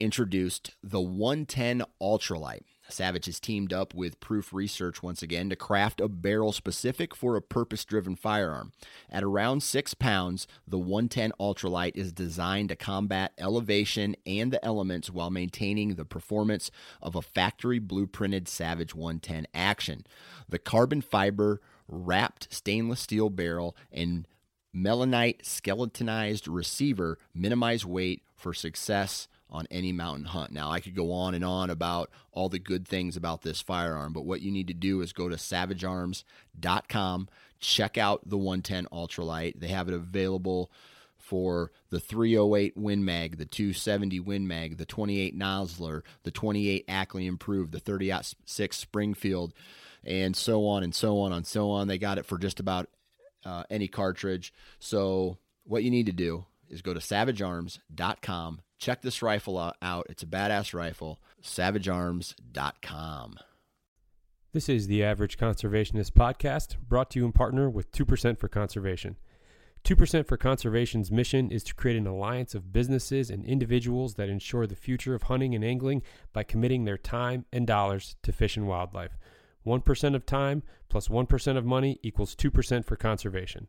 introduced the 110 Ultralight. Savage has teamed up with Proof Research once again to craft a barrel specific for a purpose driven firearm. At around six pounds, the 110 Ultralight is designed to combat elevation and the elements while maintaining the performance of a factory blueprinted Savage 110 action. The carbon fiber wrapped stainless steel barrel and Melonite skeletonized receiver minimize weight for success on any mountain hunt. Now, I could go on and on about all the good things about this firearm, but what you need to do is go to savagearms.com, check out the 110 Ultralight. They have it available for the 308 Win Mag, the 270 Win Mag, the 28 Nosler, the 28 Ackley Improved, the 36 Springfield, and so on and so on and so on. They got it for just about uh, any cartridge. So, what you need to do is go to savagearms.com Check this rifle out. It's a badass rifle. SavageArms.com. This is the Average Conservationist podcast, brought to you in partner with 2% for Conservation. 2% for Conservation's mission is to create an alliance of businesses and individuals that ensure the future of hunting and angling by committing their time and dollars to fish and wildlife. 1% of time plus 1 of money equals 2% for conservation.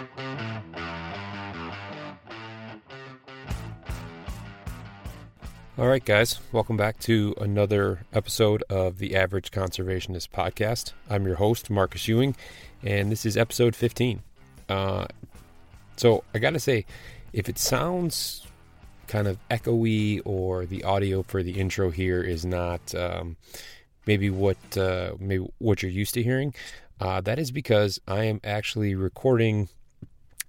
All right, guys, welcome back to another episode of the Average Conservationist Podcast. I'm your host, Marcus Ewing, and this is episode 15. Uh, so I got to say, if it sounds kind of echoey or the audio for the intro here is not um, maybe what uh, maybe what you're used to hearing, uh, that is because I am actually recording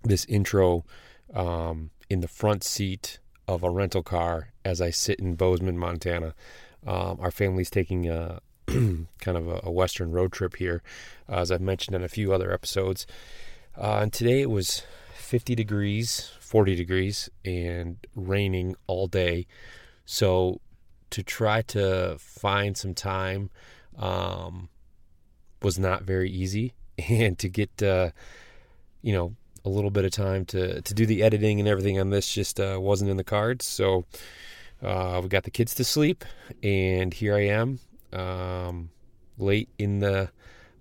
this intro um, in the front seat of a rental car as I sit in Bozeman, Montana. Um, our family's taking a kind of a, a, western road trip here, uh, as I've mentioned in a few other episodes. Uh, and today it was 50 degrees, 40 degrees, and raining all day. So to try to find some time um, was not very easy, and to get uh, you know a little bit of time to to do the editing and everything on this just uh, wasn't in the cards. So uh, we got the kids to sleep, and here I am, um, late in the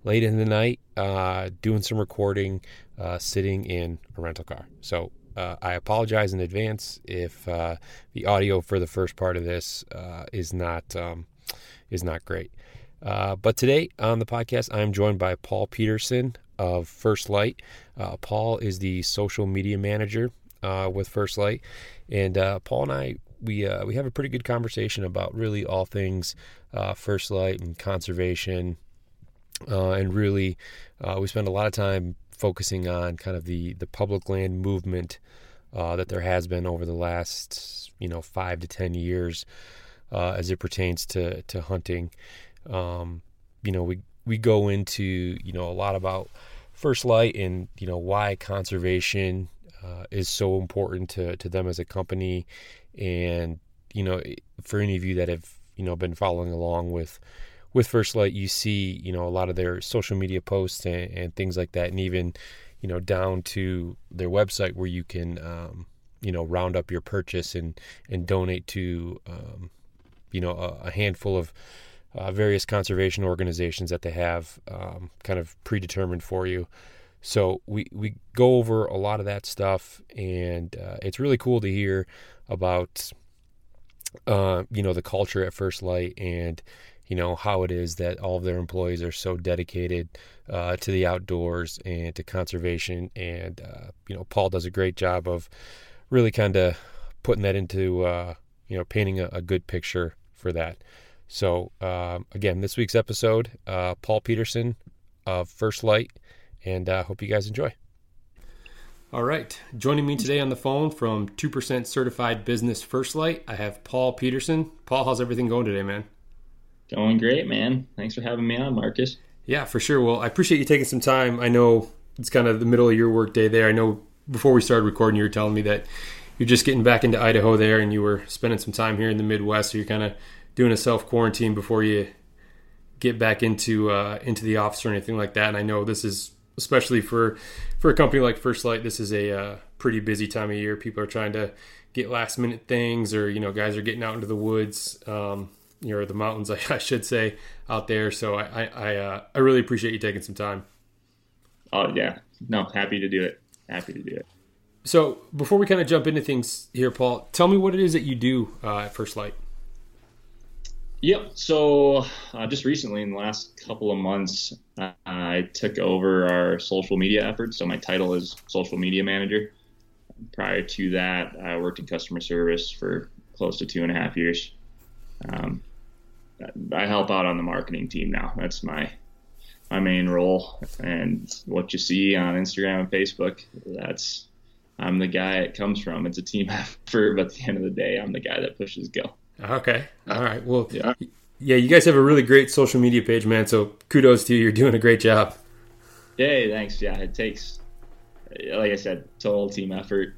late in the night, uh, doing some recording, uh, sitting in a rental car. So. Uh, I apologize in advance if uh, the audio for the first part of this is not um, is not great. but today on the podcast, I'm joined by Paul Peterson of First Lite. Uh, Paul is the social media manager uh, with First Lite, and uh, Paul and I we uh, we have a pretty good conversation about really all things uh, First Lite and conservation, uh, and really we spend a lot of time focusing on kind of the the public land movement that there has been over the last you know five to ten years as it pertains to to hunting. Um, you know, we we go into you know a lot about First Lite and you know why conservation uh, is so important to to them as a company, and you know for any of you that have you know been following along with with First Lite, you see you know a lot of their social media posts and, and things like that, and even you know down to their website where you can um, you know round up your purchase and and donate to um, you know a, a handful of uh, various conservation organizations that they have um, kind of predetermined for you. So we we go over a lot of that stuff, and uh, it's really cool to hear about uh, you know the culture at First Lite and you know how it is that all of their employees are so dedicated uh, to the outdoors and to conservation. And uh, you know Paul does a great job of really kind of putting that into uh, you know painting a, a good picture for that. So, um, again, this week's episode, uh, Paul Peterson of First Lite, and I uh, hope you guys enjoy. All right. Joining me today on the phone from 2% Certified Business First Lite, I have Paul Peterson. Paul, how's everything going today, man? Going great, man. Thanks for having me on, Marcus. Yeah, for sure. Well, I appreciate you taking some time. I know it's kind of the middle of your workday there. I know before we started recording, you were telling me that you're just getting back into Idaho there and you were spending some time here in the Midwest. So you're kind of doing a self quarantine before you get back into uh, into the office or anything like that. And I know this is especially for for a company like First Lite, this is a uh, pretty busy time of year. People are trying to get last minute things, or you know, guys are getting out into the woods, um, you know, the mountains, I, should say, out there. So I I I, uh, I really appreciate you taking some time. Oh yeah, no, happy to do it. Happy to do it. So before we kind of jump into things here, Paul, tell me what it is that you do uh, at First Lite. Yep. So uh, just recently, in the last couple of months, uh, I took over our social media efforts. So my title is social media manager. Prior to that, I worked in customer service for close to two and a half years. Um, I help out on the marketing team now. That's my my main role. And what you see on Instagram and Facebook, that's I'm the guy it comes from. It's a team effort, but at the end of the day, I'm the guy that pushes go. Okay. All right. Well, yeah. yeah, you guys have a really great social media page, man. So kudos to you. You're doing a great job. Hey, thanks. Yeah, it takes, like I said, total team effort.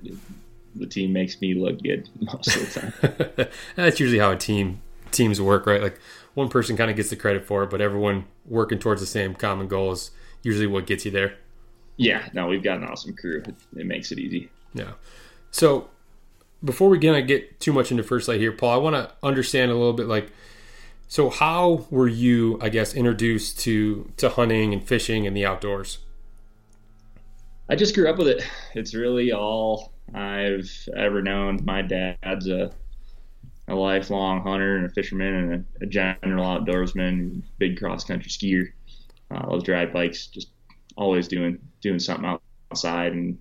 The team makes me look good most of the time. That's usually how a team teams work, right? Like one person kind of gets the credit for it, but everyone working towards the same common goal is usually what gets you there. Yeah, no, we've got an awesome crew. It, it makes it easy. Yeah. So before we gonna get too much into First Lite here, Paul, I want to understand a little bit like so how were you, I guess, introduced to to hunting and fishing and the outdoors? I just grew up with it. It's really all I've ever known. My dad's a a lifelong hunter and a fisherman and a, a general outdoorsman, big cross country skier. Uh, loves ride bikes, just always doing doing something outside and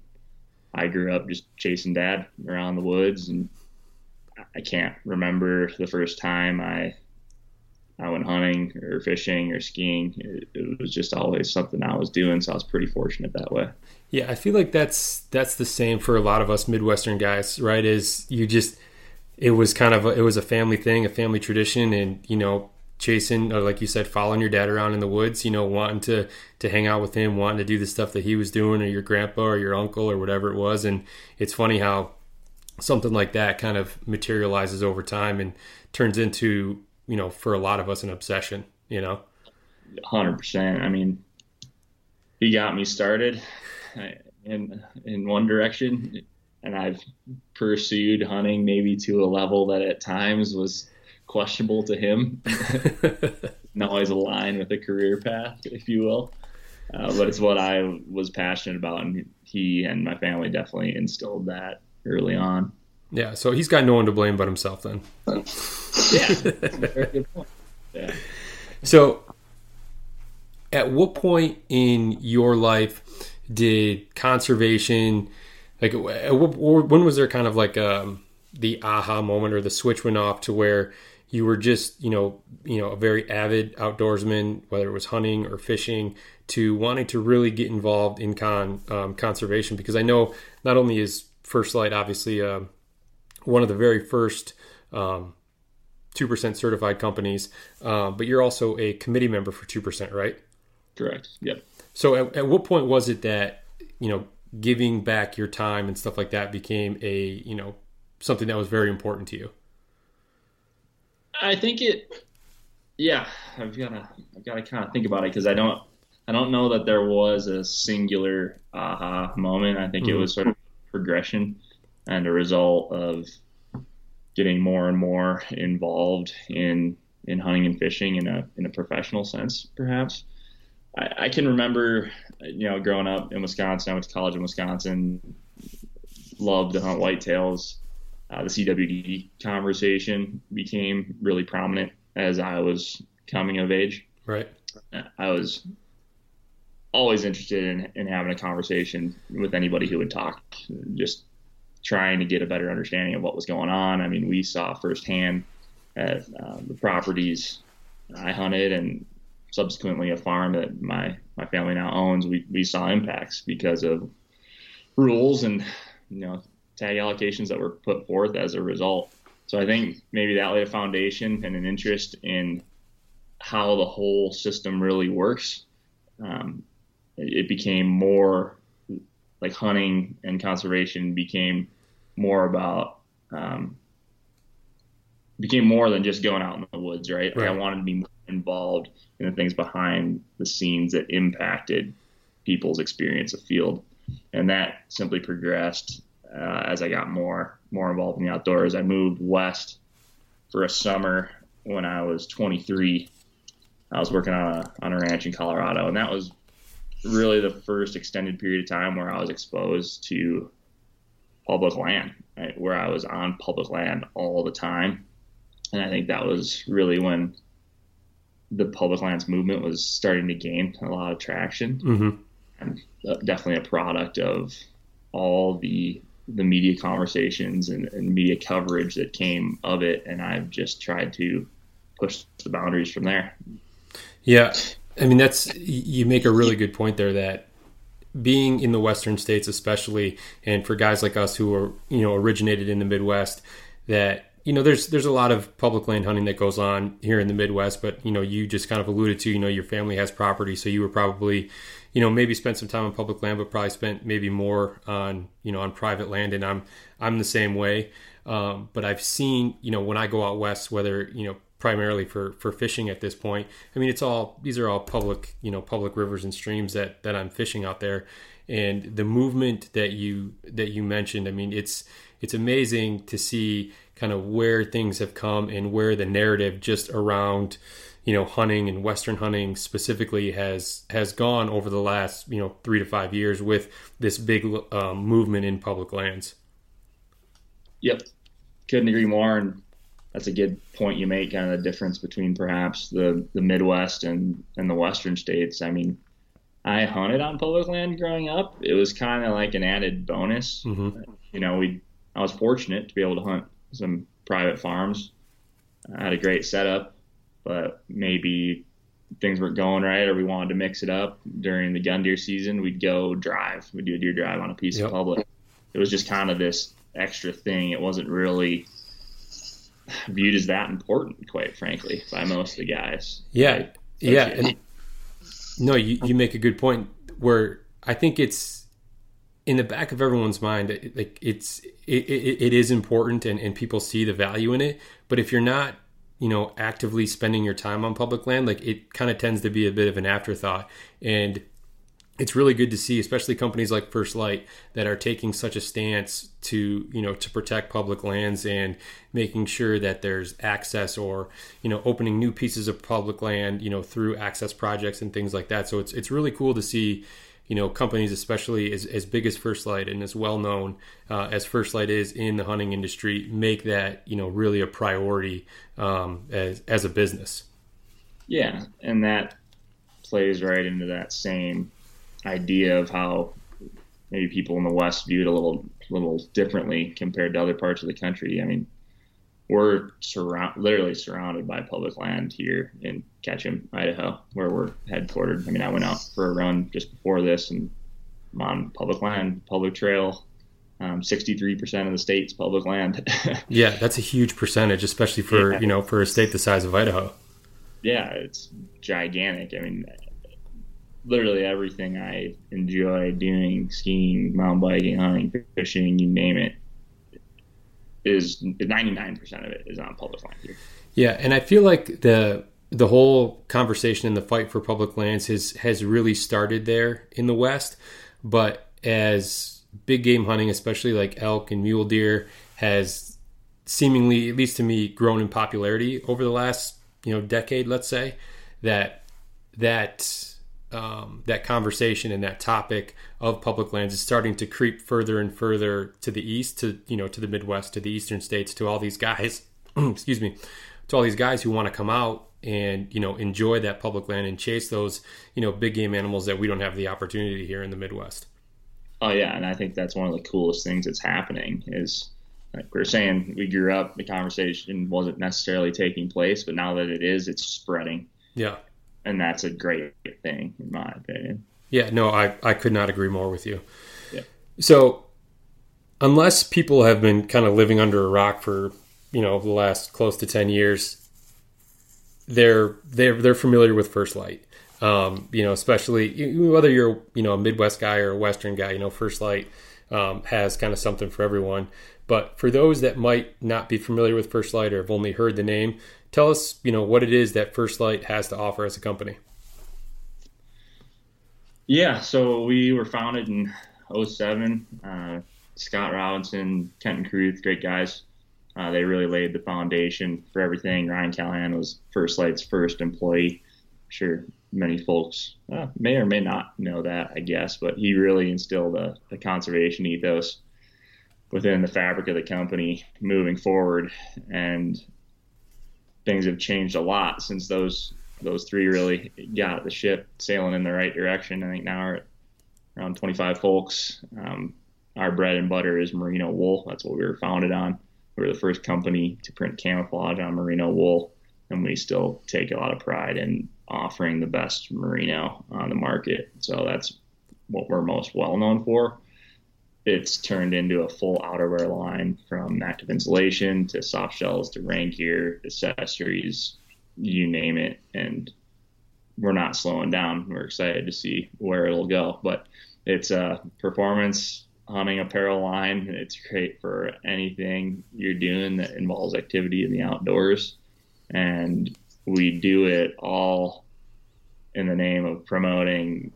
I grew up just chasing dad around the woods, and I can't remember the first time I I went hunting or fishing or skiing. It, it, was just always something I was doing, so I was pretty fortunate that way. Yeah, I feel like that's that's the same for a lot of us Midwestern guys, right? Is you just it was kind of a, it was a family thing, a family tradition, and you know chasing or like you said following your dad around in the woods you know wanting to to hang out with him wanting to do the stuff that he was doing or your grandpa or your uncle or whatever it was. And it's funny how something like that kind of materializes over time and turns into you know for a lot of us an obsession you know? 100% i mean he got me started in in one direction and i've pursued hunting maybe to a level that at times was questionable to him. Not always aligned with a career path, if you will. Uh, but it's what I was passionate about, and he and my family definitely instilled that early on. Yeah, so he's got no one to blame but himself then. yeah, yeah. So, at what point in your life did conservation, like, when was there kind of like um, the aha moment or the switch went off to where you were just you know you know a very avid outdoorsman whether it was hunting or fishing to wanting to really get involved in con um, conservation? Because I know not only is First Lite obviously uh, one of the very first um, 2% certified companies, uh, but you're also a committee member for 2%, right? Correct. Yep. So at, at what point was it that, you know, giving back your time and stuff like that became a, you know, something that was very important to you? I think it, yeah, I've got to, I've got to kind of think about it because I don't, I don't know that there was a singular aha moment. I think mm-hmm. it was sort of progression and a result of getting more and more involved in in hunting and fishing in a in a professional sense, perhaps. I, I can remember, you know, growing up in Wisconsin. I went to college in Wisconsin. Loved to hunt whitetails. Uh, the CWD conversation became really prominent as I was coming of age. Right. I was always interested in, in having a conversation with anybody who would talk. Just trying to get a better understanding of what was going on. I mean, we saw firsthand at uh, the properties I hunted and subsequently a farm that my, my family now owns, we, we saw impacts because of rules and, you know, tag allocations that were put forth as a result. So I think maybe that laid a foundation and an interest in how the whole system really works. Um, it became more like hunting and conservation became more about um, became more than just going out in the woods, right? right. Like I wanted to be more involved in the things behind the scenes that impacted people's experience of field, and that simply progressed uh, as I got more more involved in the outdoors. I moved west for a summer when I was 23. I was working on a on a ranch in Colorado, and that was really the first extended period of time where I was exposed to public land, right, where I was on public land all the time. And I think that was really when the public lands movement was starting to gain a lot of traction. Mm-hmm. And uh, definitely a product of all the the media conversations and, and media coverage that came of it. And I've just tried to push the boundaries from there. Yeah. I mean, that's, you make a really good point there that being in the western states especially and for guys like us who are you know originated in the midwest that you know there's there's a lot of public land hunting that goes on here in the midwest but you know you just kind of alluded to you know your family has property so you were probably you know maybe spent some time on public land but probably spent maybe more on you know on private land and i'm i'm the same way um, but i've seen you know when i go out west whether you know primarily for for fishing at this point. I mean, it's all these are all public, you know, public rivers and streams that that I'm fishing out there, and the movement that you that you mentioned. I mean, it's it's amazing to see kind of where things have come and where the narrative just around you know hunting and western hunting specifically has has gone over the last you know three to five years with this big um, movement in public lands yep couldn't agree more and that's a good point you make. Kind of the difference between perhaps the the Midwest and and the Western states. I mean, I hunted on public land growing up. It was kind of like an added bonus. Mm-hmm. You know, we I was fortunate to be able to hunt some private farms. I had a great setup, but maybe things weren't going right or we wanted to mix it up during the gun deer season, we'd go drive. We'd do a deer drive on a piece yep. of public. It was just kind of this extra thing. It wasn't really viewed as that important, quite frankly, by most of the guys. Yeah, yeah. And, no, you, you make a good point where I think it's in the back of everyone's mind. Like it's it, it, it is important, and, and people see the value in it. But if you're not you know actively spending your time on public land like it kind of tends to be a bit of an afterthought and it's really good to see, especially companies like First Lite that are taking such a stance to, you know, to protect public lands and making sure that there's access or, you know, opening new pieces of public land, you know, through access projects and things like that. So it's it's really cool to see, you know, companies, especially as, as big as First Lite and as well known uh, as First Lite is in the hunting industry, make that, you know, really a priority um, as as a business. Yeah, and that plays right into that same idea of how maybe people in the West view it a little little differently compared to other parts of the country. I mean, we're surround literally surrounded by public land here in Ketchum, Idaho, where we're headquartered. I mean, I went out for a run just before this, and I'm on public land, public trail. Um, 63% of the state's public land. yeah, that's a huge percentage, especially for yeah. you know for a state the size of Idaho. Yeah, it's gigantic. I mean, literally everything I enjoy doing, skiing, mountain biking, hunting, fishing, you name it, is 99% of it is on public land here. Yeah, and I feel like the the whole conversation and the fight for public lands has has really started there in the West, but as big game hunting, especially like elk and mule deer, has seemingly, at least to me, grown in popularity over the last you know decade, let's say, that that um, that conversation and that topic of public lands is starting to creep further and further to the east, to you know, to the Midwest, to the eastern states, to all these guys. excuse me, to all these guys who want to come out and you know enjoy that public land and chase those you know big game animals that we don't have the opportunity here in the Midwest. Oh yeah, and I think that's one of the coolest things that's happening is like we are saying we grew up the conversation wasn't necessarily taking place, but now that it is, it's spreading. Yeah and that's a great thing in my opinion. Yeah, no, I I could not agree more with you. Yeah. So, unless people have been kind of living under a rock for you know the last close to ten years, they're they're they're familiar with First Lite. Um, you know, especially whether you're you know a Midwest guy or a Western guy, you know, First Lite um, has kind of something for everyone. But for those that might not be familiar with First Lite or have only heard the name, tell us, you know, what it is that First Lite has to offer as a company. Yeah, so we were founded in 07. Uh, Scott Robinson, Kenton Carruth, great guys. Uh, they really laid the foundation for everything. Ryan Callaghan was First Lite's first employee. I'm sure many folks uh, may or may not know that, I guess, but he really instilled a, a conservation ethos within the fabric of the company moving forward. And things have changed a lot since those those three really got the ship sailing in the right direction. I think now we're around 25 folks. Um, our bread and butter is merino wool. That's what we were founded on. We were the first company to print camouflage on merino wool, and we still take a lot of pride in offering the best merino on the market. So that's what we're most well known for it's turned into a full outerwear line from active insulation to soft shells to rain gear, accessories, you name it. And we're not slowing down. We're excited to see where it'll go. But it's a performance hunting apparel line. It's great for anything you're doing that involves activity in the outdoors. And we do it all in the name of promoting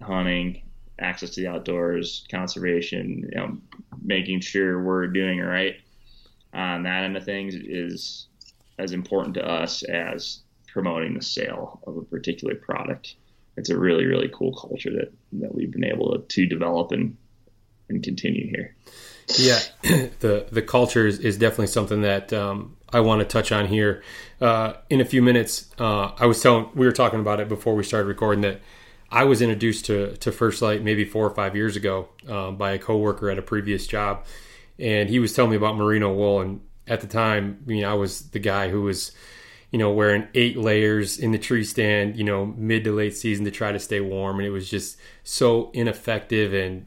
hunting access to the outdoors, conservation, you know, making sure we're doing it right on that end of things is as important to us as promoting the sale of a particular product. It's a really, really cool culture that, that we've been able to, to develop and and continue here. Yeah, the the culture is, is definitely something that um, I want to touch on here uh, in a few minutes. Uh, I was telling we were talking about it before we started recording that I was introduced to to First Lite maybe four or five years ago um, by a coworker at a previous job, and he was telling me about merino wool. And at the time, you know, I was the guy who was, you know, wearing eight layers in the tree stand, you know, mid to late season to try to stay warm, and it was just so ineffective and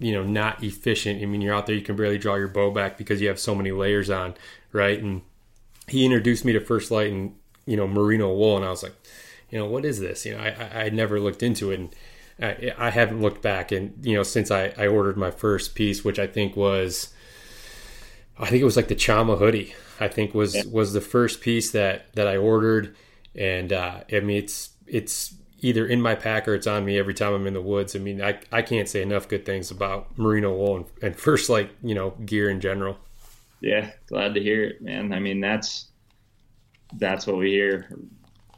you know not efficient. I mean, you're out there, you can barely draw your bow back because you have so many layers on, right? And he introduced me to First Lite and you know merino wool, and I was like you know, what is this? You know, I, I never looked into it and I, I haven't looked back. And, you know, since I, I ordered my first piece, which I think was, I think it was like the Chama hoodie, I think was, yeah. was the first piece that, that I ordered. And, uh, I mean, it's, it's either in my pack or it's on me every time I'm in the woods. I mean, I, I can't say enough good things about merino wool and, and First Lite, you know, gear in general. Yeah. Glad to hear it, man. I mean, that's, that's what we hear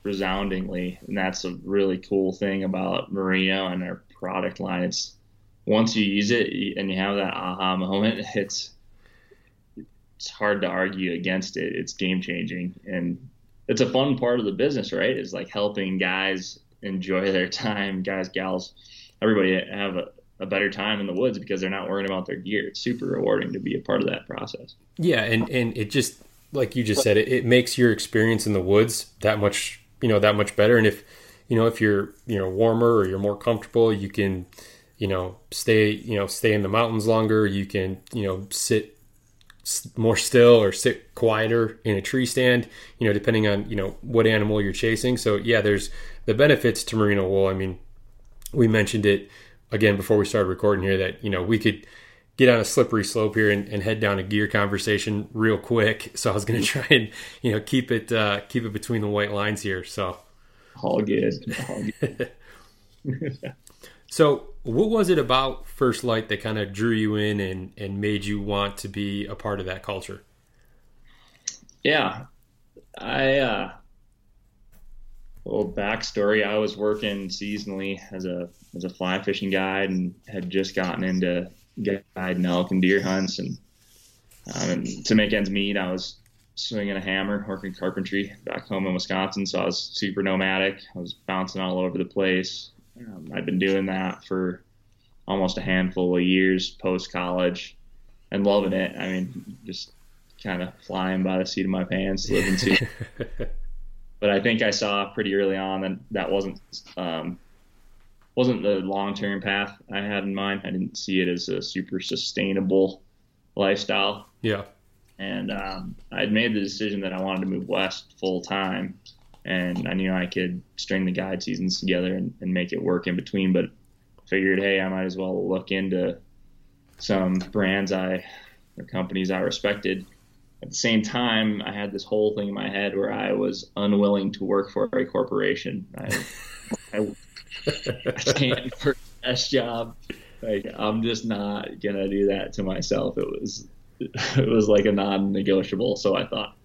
resoundingly, and that's a really cool thing about Merino and their product line. It's once you use it and you have that aha moment, it's it's hard to argue against it. It's game changing, and it's a fun part of the business, right? Is like helping guys enjoy their time, guys, gals, everybody have a, a better time in the woods because they're not worrying about their gear. It's super rewarding to be a part of that process. Yeah, and and it just like you just said, it, it makes your experience in the woods that much, you know, that much better. And if, you know, if you're, you know, warmer or you're more comfortable, you can, you know, stay, you know, stay in the mountains longer. You can, you know, sit more still or sit quieter in a tree stand, you know, depending on, you know, what animal you're chasing. So yeah, there's the benefits to merino wool. I mean, we mentioned it again before we started recording here that, you know, we could get on a slippery slope here and, and head down a gear conversation real quick. So I was going to try and, you know, keep it, uh, keep it between the white lines here. So all good. All good. So, what was it about First Lite that kind of drew you in and, and made you want to be a part of that culture? Yeah, I, uh, little backstory. I was working seasonally as a as a fly fishing guide and had just gotten into guiding elk and deer hunts. And, um, and to make ends meet, I was swinging a hammer, working carpentry back home in Wisconsin. So I was super nomadic. I was bouncing all over the place. Um, I've been doing that for almost a handful of years post college and loving it. I mean, just kind of flying by the seat of my pants, living to. but I think I saw pretty early on that that wasn't um, wasn't the long term path I had in mind. I didn't see it as a super sustainable lifestyle. Yeah. And um, I'd made the decision that I wanted to move west full time and I knew I could string the guide seasons together and, and make it work in between. But figured, hey, I might as well look into some brands I or companies I respected. At the same time, I had this whole thing in my head where I was unwilling to work for a corporation. I, I, I can't for best job. Like I'm just not gonna do that to myself. It was it was like a non-negotiable. So I thought.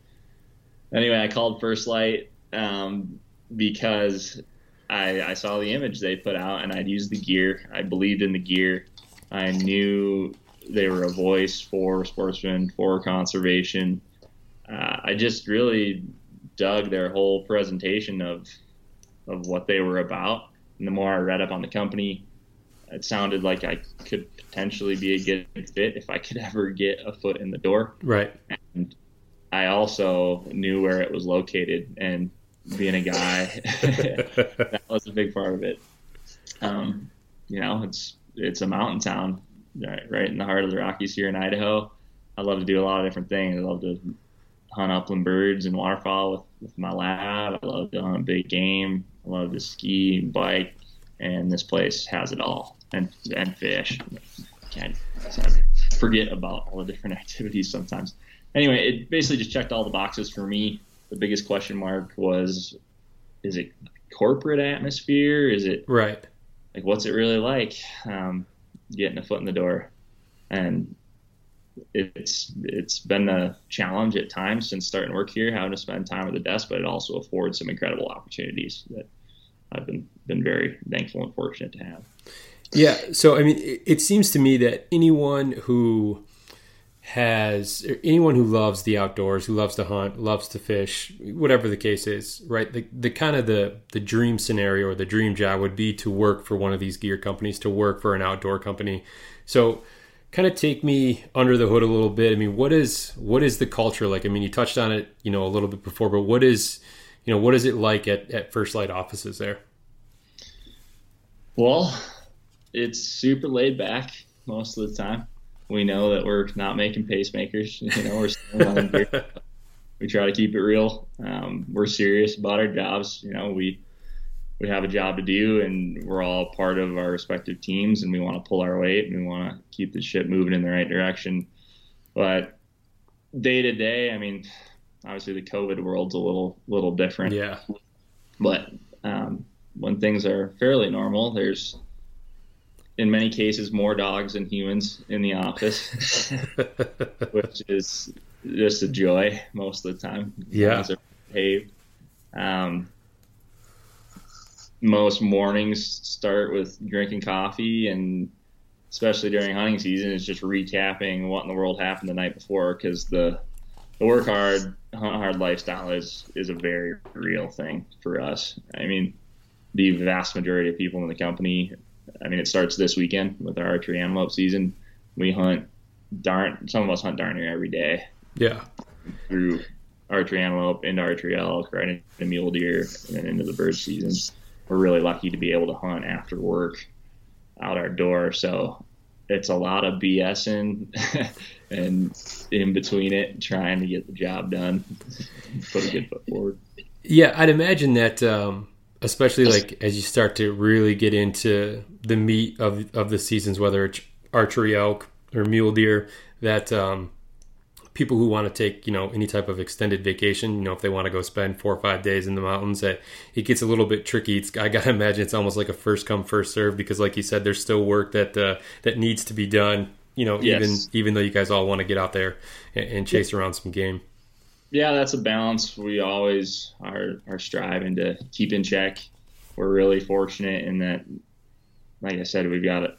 Anyway, I called First Lite um, because I, I saw the image they put out and I'd used the gear. I believed in the gear. I knew they were a voice for sportsmen, for conservation. Uh, I just really dug their whole presentation of of what they were about. And the more I read up on the company, it sounded like I could potentially be a good fit if I could ever get a foot in the door. Right. And I also knew where it was located, and being a guy, that was a big part of it. Um, you know, it's it's a mountain town, right, right in the heart of the Rockies here in Idaho. I love to do a lot of different things. I love to hunt upland birds and waterfowl with, with my lab. I love to hunt big game. I love to ski and bike, and this place has it all. And and fish. Can't forget about all the different activities sometimes. Anyway, it basically just checked all the boxes for me the biggest question mark was is it corporate atmosphere? Is it right? Like, what's it really like um, getting a foot in the door? And it's it's been a challenge at times since starting work here, having to spend time at the desk, but it also affords some incredible opportunities that I've been been very thankful and fortunate to have. Yeah. So I mean, it, it seems to me that anyone who has anyone who loves the outdoors, who loves to hunt, loves to fish, whatever the case is, right? The, the kind of the the dream scenario or the dream job would be to work for one of these gear companies, to work for an outdoor company. So, kind of take me under the hood a little bit. I mean, what is what is the culture like? I mean, you touched on it, you know, a little bit before, but what is you know what is it like at at First Lite offices there? Well, it's super laid back most of the time we know that we're not making pacemakers. You know, we're we try to keep it real. Um, we're serious about our jobs. You know, we we have a job to do, and we're all part of our respective teams, and we want to pull our weight, and we want to keep the ship moving in the right direction. But day to day, I mean, obviously the COVID world's a little little different. Yeah. But um, when things are fairly normal, there's in many cases more dogs than humans in the office, which is just a joy most of the time. Yeah. Um, most mornings start with drinking coffee and especially during hunting season is just recapping what in the world happened the night before because the the work hard hunt hard lifestyle is is a very real thing for us i mean the vast majority of people in the company I mean, it starts this weekend with our archery antelope season. We hunt darn, some of us hunt darn near every day. Yeah. Through archery antelope, into archery elk, right into mule deer, and then into the bird season. We're really lucky to be able to hunt after work out our door. So it's a lot of BSing and in between it, trying to get the job done, put a good foot forward. Yeah, I'd imagine that, um, especially like as you start to really get into the meat of of the seasons, whether it's archery elk or mule deer, that um, people who want to take you know any type of extended vacation you know if they want to go spend four or five days in the mountains that it gets a little bit tricky. It's, i gotta imagine it's almost like a first come first serve because like you said there's still work that uh, that needs to be done you know yes. even even though you guys all want to get out there and, and chase yeah. around some game. Yeah that's a balance. We always are are striving to keep in check. We're really fortunate in that like i said we've got a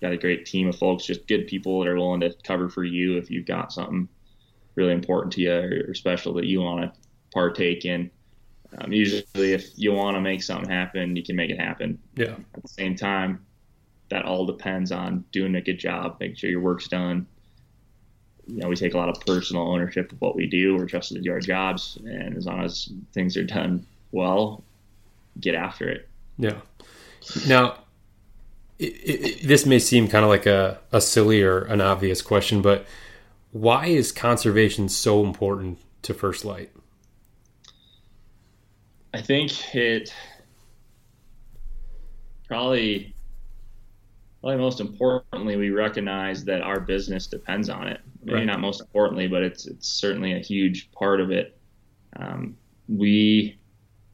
got a great team of folks just good people that are willing to cover for you if you've got something really important to you or, special that you want to partake in. Um, usually, if you want to make something happen, you can make it happen. Yeah. At the same time, that all depends on doing a good job, making sure your work's done. You know, we take a lot of personal ownership of what we do. We're trusted to do our jobs, and as long as things are done well, get after it. Yeah. Now, it, it, this may seem kind of like a, a silly or an obvious question, but why is conservation so important to First Lite? I think it probably probably most importantly we recognize that our business depends on it. Maybe right. not most importantly, but it's it's certainly a huge part of it. Um, we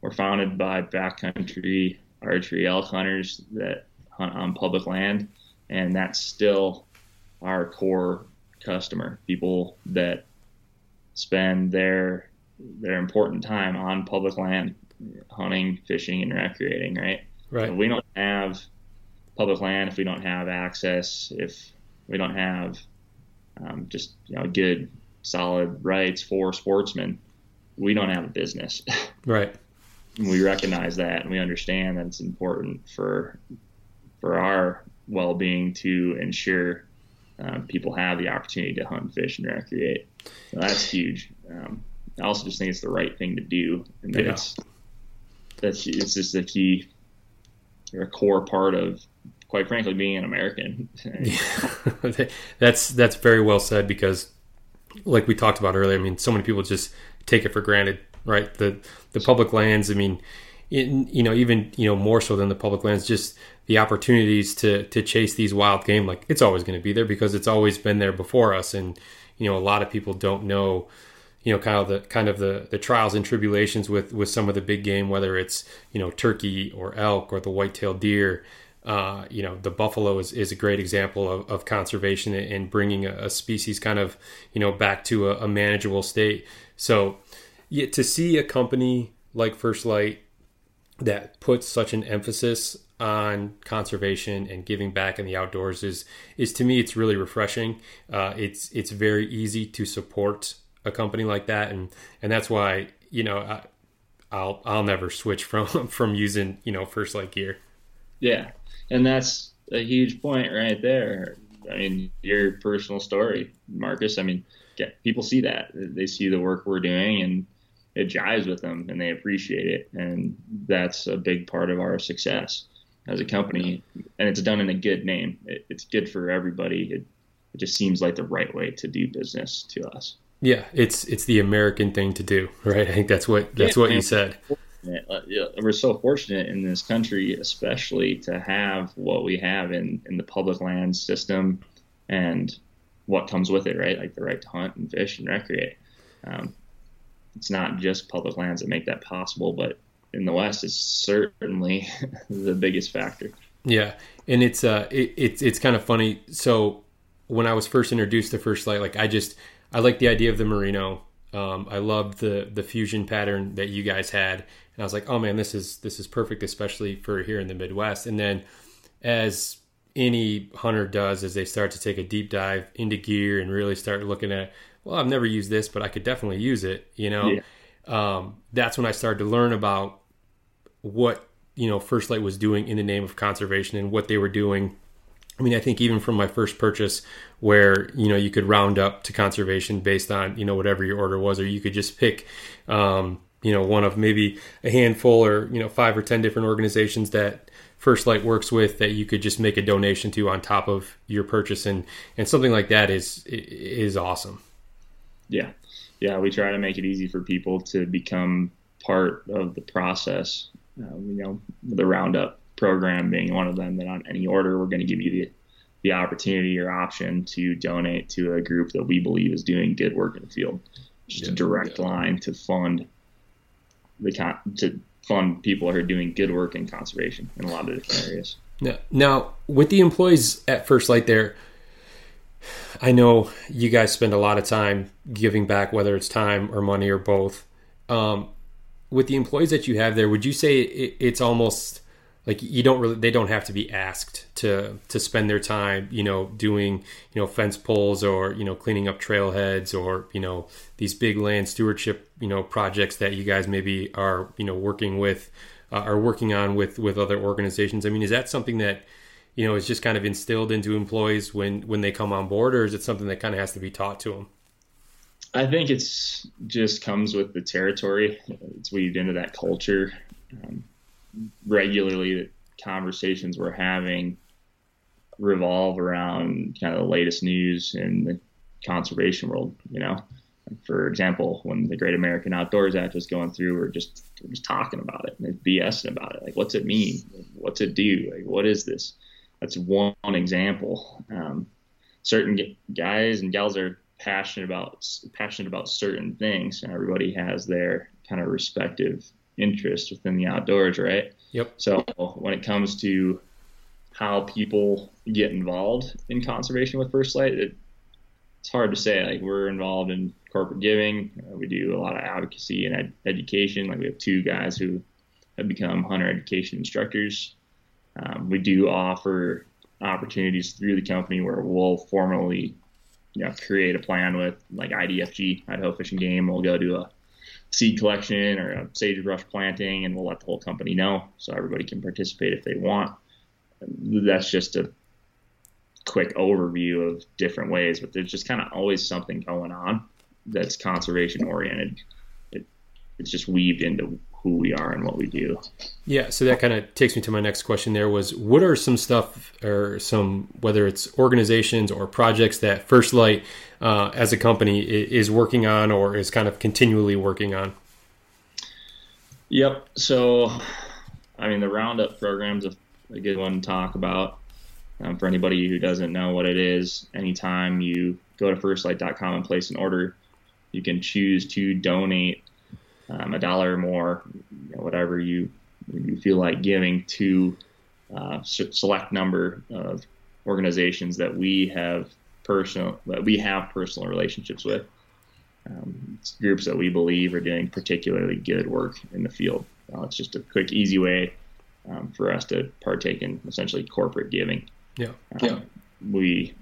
were founded by backcountry archery elk hunters that hunt on public land, and that's still our core customer, people that spend their their important time on public land, hunting, fishing, and recreating. Right. Right. we don't have public land if we don't have access, if we don't have um, just you know good solid rights for sportsmen, we don't have a business. Right. we recognize that and we understand that it's important for for our well-being to ensure um, people have the opportunity to hunt, fish, and recreate. So that's huge. Um, I also just think it's the right thing to do, and that yeah. it's that's it's just a key or a core part of, quite frankly, being an American. that's that's very well said because, like we talked about earlier, I mean, so many people just take it for granted, right? The the public lands. I mean, in, you know, even you know more so than the public lands, just the opportunities to to chase these wild game. Like it's always going to be there because it's always been there before us, and you know, a lot of people don't know, you know, kind of the kind of the the trials and tribulations with with some of the big game, whether it's you know turkey or elk or the white-tailed deer. Uh, you know, the buffalo is, is a great example of, of conservation and bringing a, a, species kind of, you know, back to a, a manageable state. So, yeah, to see a company like First Lite that puts such an emphasis on conservation and giving back in the outdoors is is to me it's really refreshing. Uh, it's it's very easy to support a company like that, and and that's why you know I, I'll I'll never switch from from using you know First Lite gear. Yeah, and that's a huge point right there. I mean, your personal story, Marcus. I mean, people see that they see the work we're doing and it jives with them and they appreciate it. And that's a big part of our success as a company. And it's done in a good name. It, it's good for everybody. It, it just seems like the right way to do business to us. Yeah, it's it's the American thing to do, right? I think that's what that's yeah, what you said. Uh, we're so fortunate in this country, especially to have what we have in in the public land system and what comes with it, right? Like the right to hunt and fish and recreate. Um, it's not just public lands that make that possible, but in the West, is certainly the biggest factor. Yeah, and it's uh, it, it's it's kind of funny. So when I was first introduced to First Lite, like I just I like the idea of the merino. Um, I loved the the fusion pattern that you guys had, and I was like, oh man, this is this is perfect, especially for here in the Midwest. And then as any hunter does, as they start to take a deep dive into gear and really start looking at well, I've never used this, but I could definitely use it. You know, yeah. um, that's when I started to learn about what you know First Lite was doing in the name of conservation and what they were doing I mean, I think even from my first purchase, where you know you could round up to conservation based on you know whatever your order was, or you could just pick, um, you know, one of maybe a handful or you know five or ten different organizations that First Lite works with that you could just make a donation to on top of your purchase, and and something like that is is awesome. Yeah, yeah, we try to make it easy for people to become part of the process. Uh, you know, the Roundup program being one of them that on any order we're going to give you the the opportunity or option to donate to a group that we believe is doing good work in the field. Just yeah, a direct yeah. line to fund the con- to fund people who are doing good work in conservation in a lot of different areas. Now, now with the employees at First Lite, there, I know you guys spend a lot of time giving back, whether it's time or money or both. Um, with the employees that you have there, would you say it, it's almost like you don't really they don't have to be asked to to spend their time you know doing you know fence poles or you know cleaning up trailheads or you know these big land stewardship you know projects that you guys maybe are you know working with uh, are working on with with other organizations? I mean is that something that you know is just kind of instilled into employees when when they come on board or is it something that kind of has to be taught to them i think it's just comes with the territory it's weaved into that culture um, regularly that conversations we're having revolve around kind of the latest news in the conservation world. You know, for example, when the Great American Outdoors Act was going through, we're just we're just talking about it and BSing about it. Like, what's it mean? What's it do? Like, what is this? That's one example. Um, certain guys and gals are passionate about passionate about certain things, and everybody has their kind of respective interest within the outdoors, right? Yep. So when it comes to how people get involved in conservation with First Lite, it, it's hard to say. Like we're involved in corporate giving, uh, we do a lot of advocacy and ed- education. Like we have two guys who have become hunter education instructors. Um, we do offer opportunities through the company where we'll formally, you know, create a plan with like IDFG, Idaho Fish and Game. We'll go to a seed collection or a sagebrush planting, and we'll let the whole company know so everybody can participate if they want. That's just a quick overview of different ways, but there's just kind of always something going on that's conservation oriented. It, it's just weaved into who we are and what we do. Yeah, so that kind of takes me to my next question. There was, what are some stuff or some whether it's organizations or projects that First Lite uh, as a company is working on or is kind of continually working on? Yep. So, I mean, the Roundup program's a, a good one to talk about. Um, for anybody who doesn't know what it is, anytime you go to firstlite.com and place an order, you can choose to donate um, a dollar or more, you know, whatever you you feel like giving to uh, select number of organizations that we have personal that we have personal relationships with. Um, groups that we believe are doing particularly good work in the field. Uh, it's just a quick, easy way um, for us to partake in essentially corporate giving. Yeah. Um, yeah. We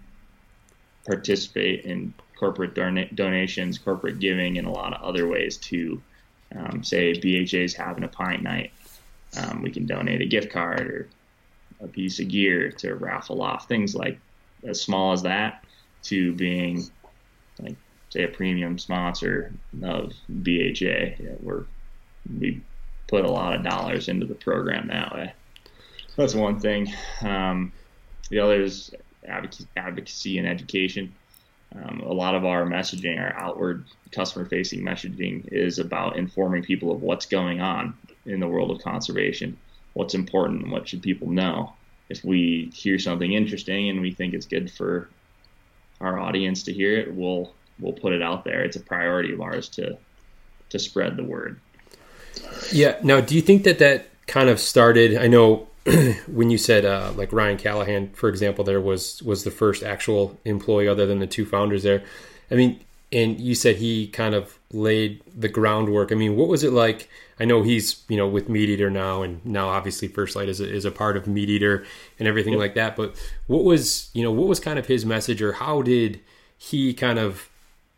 participate in corporate donations, corporate giving, and a lot of other ways too. Um, say BHA is having a pint night, um, we can donate a gift card or a piece of gear to raffle off things like as small as that to being like say a premium sponsor of BHA. Yeah, we're we put a lot of dollars into the program that way. That's one thing. Um, the other is advocacy and education. Um, a lot of our messaging, our outward customer facing messaging, is about informing people of what's going on in the world of conservation, what's important, and what should people know. If we hear something interesting and we think it's good for our audience to hear it, we'll we'll put it out there. It's a priority of ours to to spread the word. Yeah. Now, do you think that that kind of started? I know when you said uh, like Ryan Callaghan, for example, there was was the first actual employee other than the two founders there. I mean, and you said he kind of laid the groundwork. I mean, what was it like? I know he's you know with MeatEater now, and now obviously First Lite is a, is a part of MeatEater and everything yep. like that. But what was you know what was kind of his message, or how did he kind of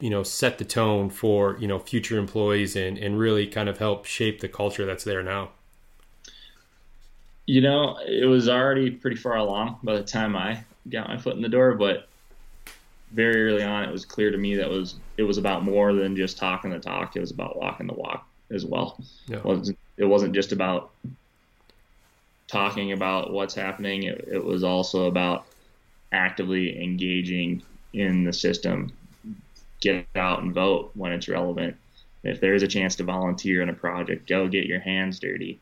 you know set the tone for you know future employees and and really kind of help shape the culture that's there now? You know, it was already pretty far along by the time I got my foot in the door. But very early on, it was clear to me that was it was about more than just talking the talk. It was about walking the walk as well. Yeah. It wasn't it wasn't just about talking about what's happening. It, it was also about actively engaging in the system. Get out and vote when it's relevant. If there is a chance to volunteer in a project, go get your hands dirty.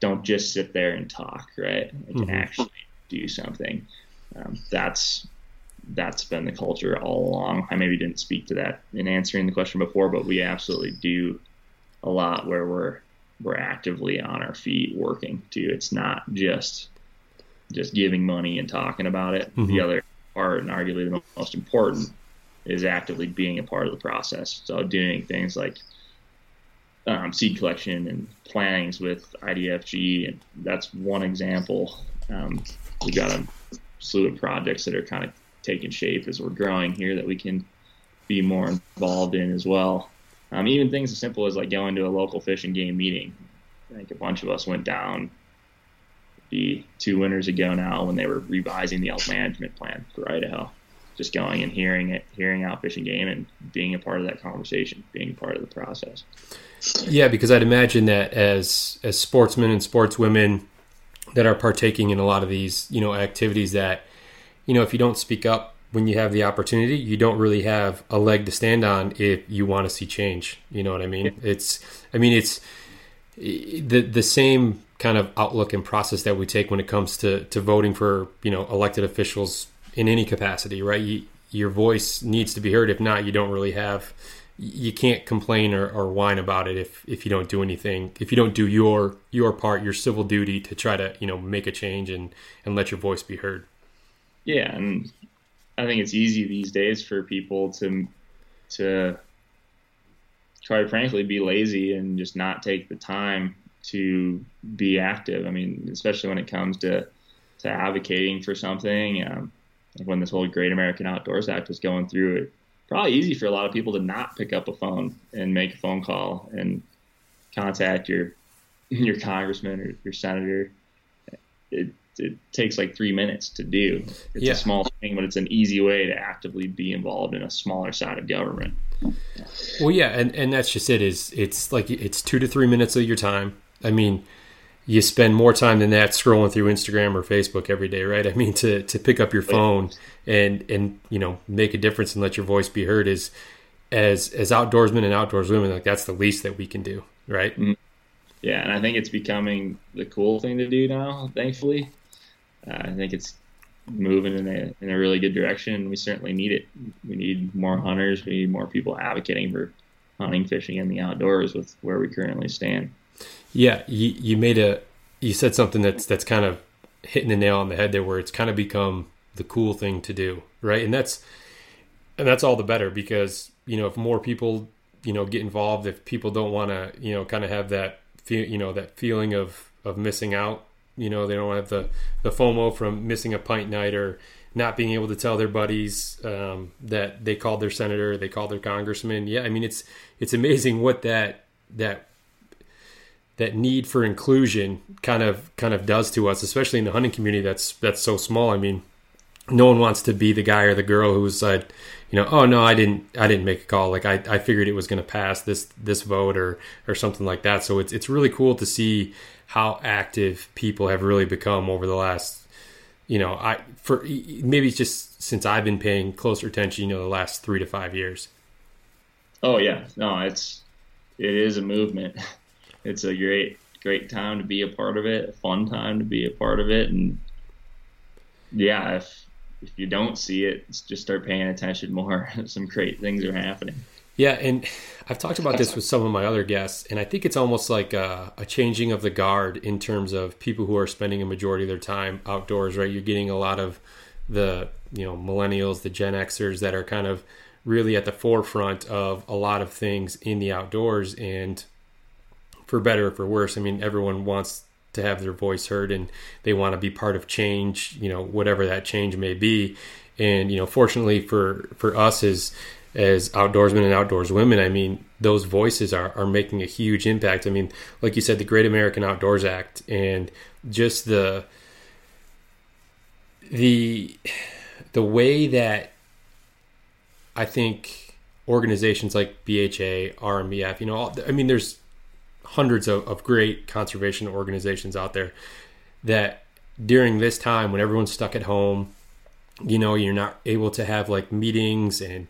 Don't just sit there and talk, right? Like mm-hmm. actually do something. Um, that's that's been the culture all along. I maybe didn't speak to that in answering the question before, but we absolutely do a lot where we're we're actively on our feet working too. It's not just just giving money and talking about it. Mm-hmm. The other part, and arguably the most important, is actively being a part of the process. So doing things like um, seed collection and plannings with IDFG, and that's one example. Um, we got a slew of projects that are kind of taking shape as we're growing here that we can be more involved in as well. Um, even things as simple as like going to a local fish and game meeting. I think a bunch of us went down the two winters ago now when they were revising the elk management plan for Idaho. Just going and hearing it, hearing out fishing game, and being a part of that conversation, being part of the process. Yeah, because I'd imagine that as as sportsmen and sportswomen that are partaking in a lot of these, you know, activities that, you know, if you don't speak up when you have the opportunity, you don't really have a leg to stand on if you want to see change. You know what I mean? It's, I mean, it's the the same kind of outlook and process that we take when it comes to to voting for you know elected officials in any capacity, right? You, your voice needs to be heard. If not, you don't really have. You can't complain or, or whine about it if, if you don't do anything. If you don't do your your part, your civil duty to try to you know make a change and and let your voice be heard. Yeah, and I think it's easy these days for people to to quite frankly be lazy and just not take the time to be active. I mean, especially when it comes to to advocating for something. Um, when this whole Great American Outdoors Act was going through, it probably easy for a lot of people to not pick up a phone and make a phone call and contact your your congressman or your senator. It it takes like three minutes to do. It's yeah. a small thing, but it's an easy way to actively be involved in a smaller side of government. Well, yeah, and and that's just it. Is it's like it's two to three minutes of your time. I mean, you spend more time than that scrolling through Instagram or Facebook every day, right? I mean, to to pick up your phone and and you know make a difference and let your voice be heard is as as outdoorsmen and outdoors women, like that's the least that we can do, right? Mm-hmm. Yeah, and I think it's becoming the cool thing to do now. Thankfully, uh, I think it's moving in a in a really good direction. We certainly need it. We need more hunters. We need more people advocating for hunting, fishing, and the outdoors with where we currently stand. Yeah, you, you made a you said something that's that's kind of hitting the nail on the head there, where it's kind of become the cool thing to do, right? And that's and that's all the better because you know if more people you know get involved, if people don't want to you know kind of have that feel you know that feeling of of missing out you know, they don't have the the FOMO from missing a pint night or not being able to tell their buddies um, that they called their senator, they called their congressman. Yeah, I mean it's it's amazing what that that that need for inclusion kind of kind of does to us, especially in the hunting community that's that's so small. I mean, no one wants to be the guy or the girl who's like, you know, oh no, I didn't I didn't make a call. Like I, I figured it was going to pass this this vote or or something like that. So it's it's really cool to see how active people have really become over the last you know i for maybe just since i've been paying closer attention you know the last three to five years oh yeah no it's it is a movement it's a great great time to be a part of it a fun time to be a part of it and yeah if if you don't see it just start paying attention more some great things are happening yeah, and I've talked about this with some of my other guests, and I think it's almost like a, a, changing of the guard in terms of people who are spending a majority of their time outdoors. Right, you're getting a lot of the you know millennials, the Gen Xers that are kind of really at the forefront of a lot of things in the outdoors, and for better or for worse, I mean, everyone wants to have their voice heard and they want to be part of change, you know, whatever that change may be. And you know, fortunately for for us as as outdoorsmen and outdoors women, I mean, those voices are, are making a huge impact. I mean, like you said, the Great American Outdoors Act and just the the the way that I think organizations like BHA, RMEF, you know, all, I mean, there's hundreds of, of great conservation organizations out there that during this time when everyone's stuck at home, you know, you're not able to have like meetings and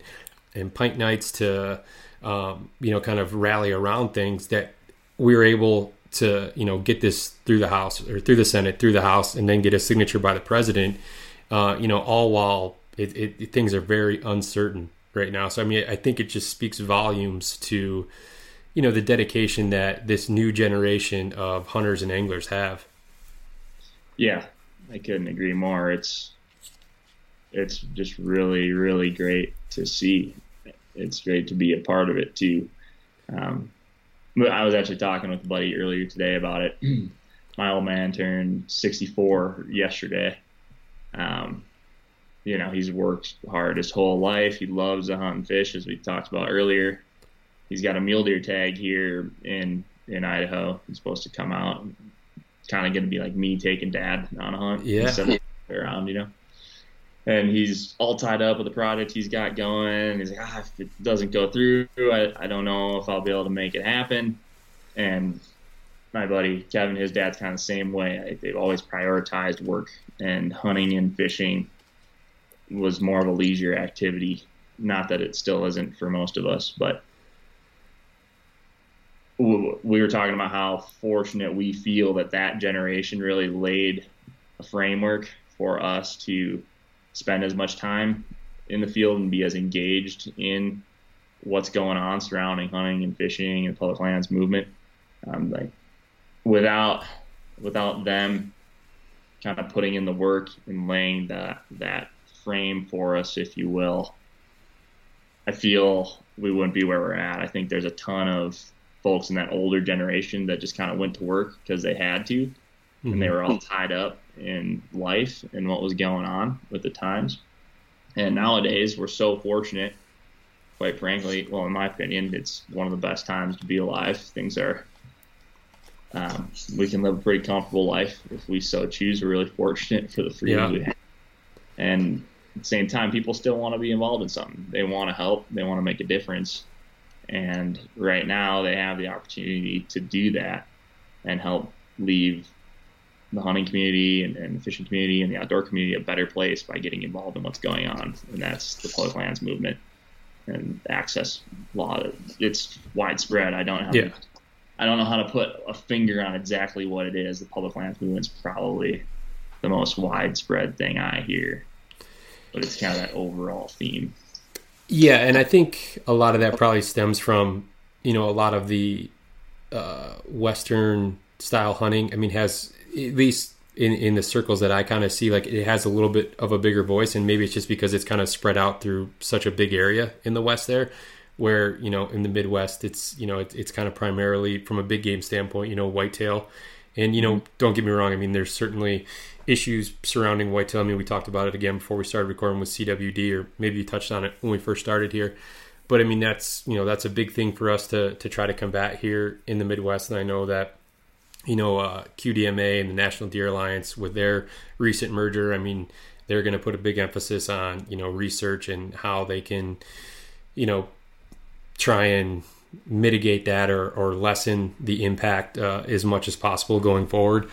and pint nights to um, you know kind of rally around things that we were able to you know get this through the House or through the Senate, through the House, and then get a signature by the president. Uh, you know, all while it, it, things are very uncertain right now. So I mean, I think it just speaks volumes to you know the dedication that this new generation of hunters and anglers have. Yeah, I couldn't agree more. It's it's just really really great to see. It's great to be a part of it too. Um, I was actually talking with a buddy earlier today about it. My old man turned 64 yesterday. Um, you know, he's worked hard his whole life. He loves to hunt and fish, as we talked about earlier. He's got a mule deer tag here in in Idaho. He's supposed to come out. It's Kind of going to be like me taking dad on a hunt. Yeah. Around, you know and he's all tied up with the project he's got going. He's like, ah, if it doesn't go through, I, I don't know if I'll be able to make it happen. And my buddy Kevin, his dad's kind of the same way. They've always prioritized work, and hunting and fishing was more of a leisure activity. Not that it still isn't for most of us, but we were talking about how fortunate we feel that that generation really laid a framework for us to spend as much time in the field and be as engaged in what's going on surrounding hunting and fishing and public lands movement. Um, like without without them kind of putting in the work and laying that that frame for us, if you will, I feel we wouldn't be where we're at. I think there's a ton of folks in that older generation that just kind of went to work because they had to, mm-hmm. and they were all tied up in life and what was going on with the times. And nowadays, we're so fortunate, quite frankly. Well, in my opinion, it's one of the best times to be alive. Things are, um, we can live a pretty comfortable life if we so choose. We're really fortunate for the freedom yeah. we have. And at the same time, people still want to be involved in something. They want to help, they want to make a difference. And right now, they have the opportunity to do that and help leave the hunting community and, and, the fishing community and the outdoor community a better place by getting involved in what's going on, and that's the public lands movement and access law. It's widespread. I don't have. Yeah. I don't know how to put a finger on exactly what it is. The public lands movement is probably the most widespread thing I hear, but it's kind of that overall theme. Yeah, and I think a lot of that probably stems from you know a lot of the uh, Western style hunting. I mean, has at least in in the circles that I kind of see, like it has a little bit of a bigger voice, and maybe it's just because it's kind of spread out through such a big area in the West there, where you know in the Midwest it's you know it, it's kind of primarily from a big game standpoint, you know whitetail, and you know mm-hmm. don't get me wrong, I mean there's certainly issues surrounding whitetail. I mean we talked about it again before we started recording with CWD, or maybe you touched on it when we first started here. But I mean that's you know that's a big thing for us to to try to combat here in the Midwest, and I know that you know, uh, QDMA and the National Deer Alliance with their recent merger. I mean, they're going to put a big emphasis on you know research and how they can, you know, try and mitigate that or, or lessen the impact uh, as much as possible going forward.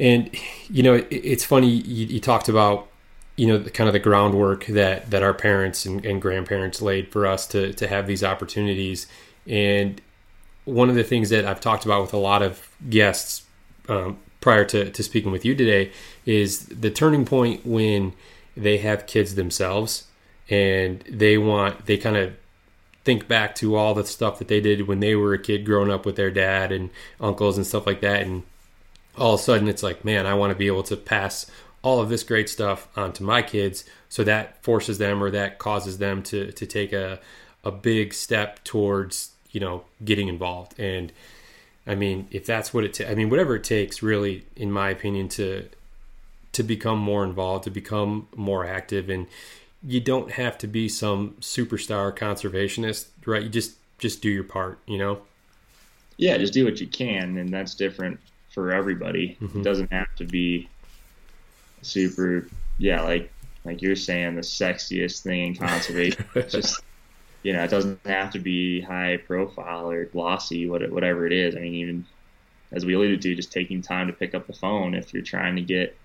And you know, it, it's funny you, you, talked about you know the, kind of the groundwork that that our parents and, and grandparents laid for us to to have these opportunities and one of the things that I've talked about with a lot of guests um, prior to, to speaking with you today is the turning point when they have kids themselves and they want, they kind of think back to all the stuff that they did when they were a kid growing up with their dad and uncles and stuff like that. And all of a sudden it's like, man, I want to be able to pass all of this great stuff on to my kids. So that forces them or that causes them to, to take a, a big step towards you know, getting involved. And I mean, if that's what it, ta- I mean, whatever it takes, really, in my opinion, to to become more involved, to become more active, and you don't have to be some superstar conservationist, right? You just just do your part, you know. Yeah, just do what you can, and that's different for everybody. Mm-hmm. It doesn't have to be super, yeah, like like you're saying, the sexiest thing in conservation. it's just you know, it doesn't have to be high profile or glossy, whatever it is. I mean, even as we alluded to, just taking time to pick up the phone if you're trying to get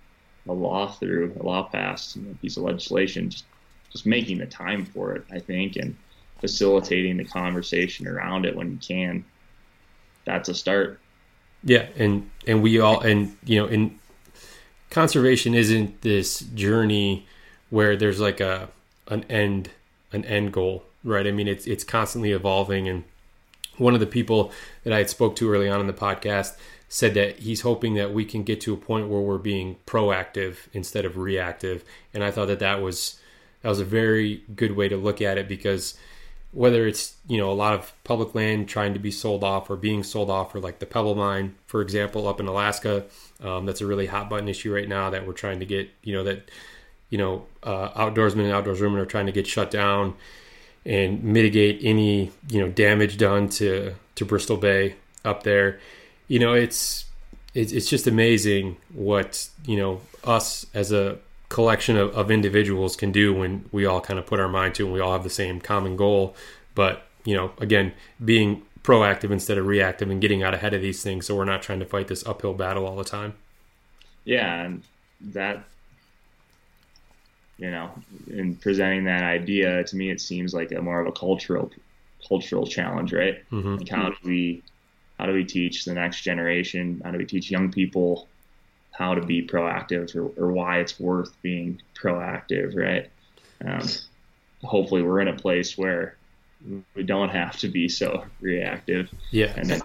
a law through, a law passed, a piece of legislation, just just making the time for it, I think, and facilitating the conversation around it when you can. That's a start. Yeah, and and we all and you know, in conservation isn't this journey where there's like a an end an end goal, right? I mean, it's it's constantly evolving and one of the people that I had spoke to early on in the podcast said that he's hoping that we can get to a point where we're being proactive instead of reactive and I thought that that was that was a very good way to look at it because whether it's you know a lot of public land trying to be sold off or being sold off or like the pebble mine for example up in alaska um, that's a really hot button issue right now that we're trying to get you know that you know uh, outdoorsmen and outdoors women are trying to get shut down and mitigate any you know damage done to to bristol bay up there. You know it's it's, it's just amazing what you know us as a collection of, of individuals can do when we all kind of put our mind to and we all have the same common goal. But, you know, again, being proactive instead of reactive and getting out ahead of these things so we're not trying to fight this uphill battle all the time. Yeah, and that you know, in presenting that idea, to me it seems like a more of a cultural cultural challenge, right? Mm-hmm. Like how do we how do we teach the next generation? How do we teach young people how to be proactive or, or why it's worth being proactive, right? Um, hopefully, we're in a place where we don't have to be so reactive. Yeah, and then,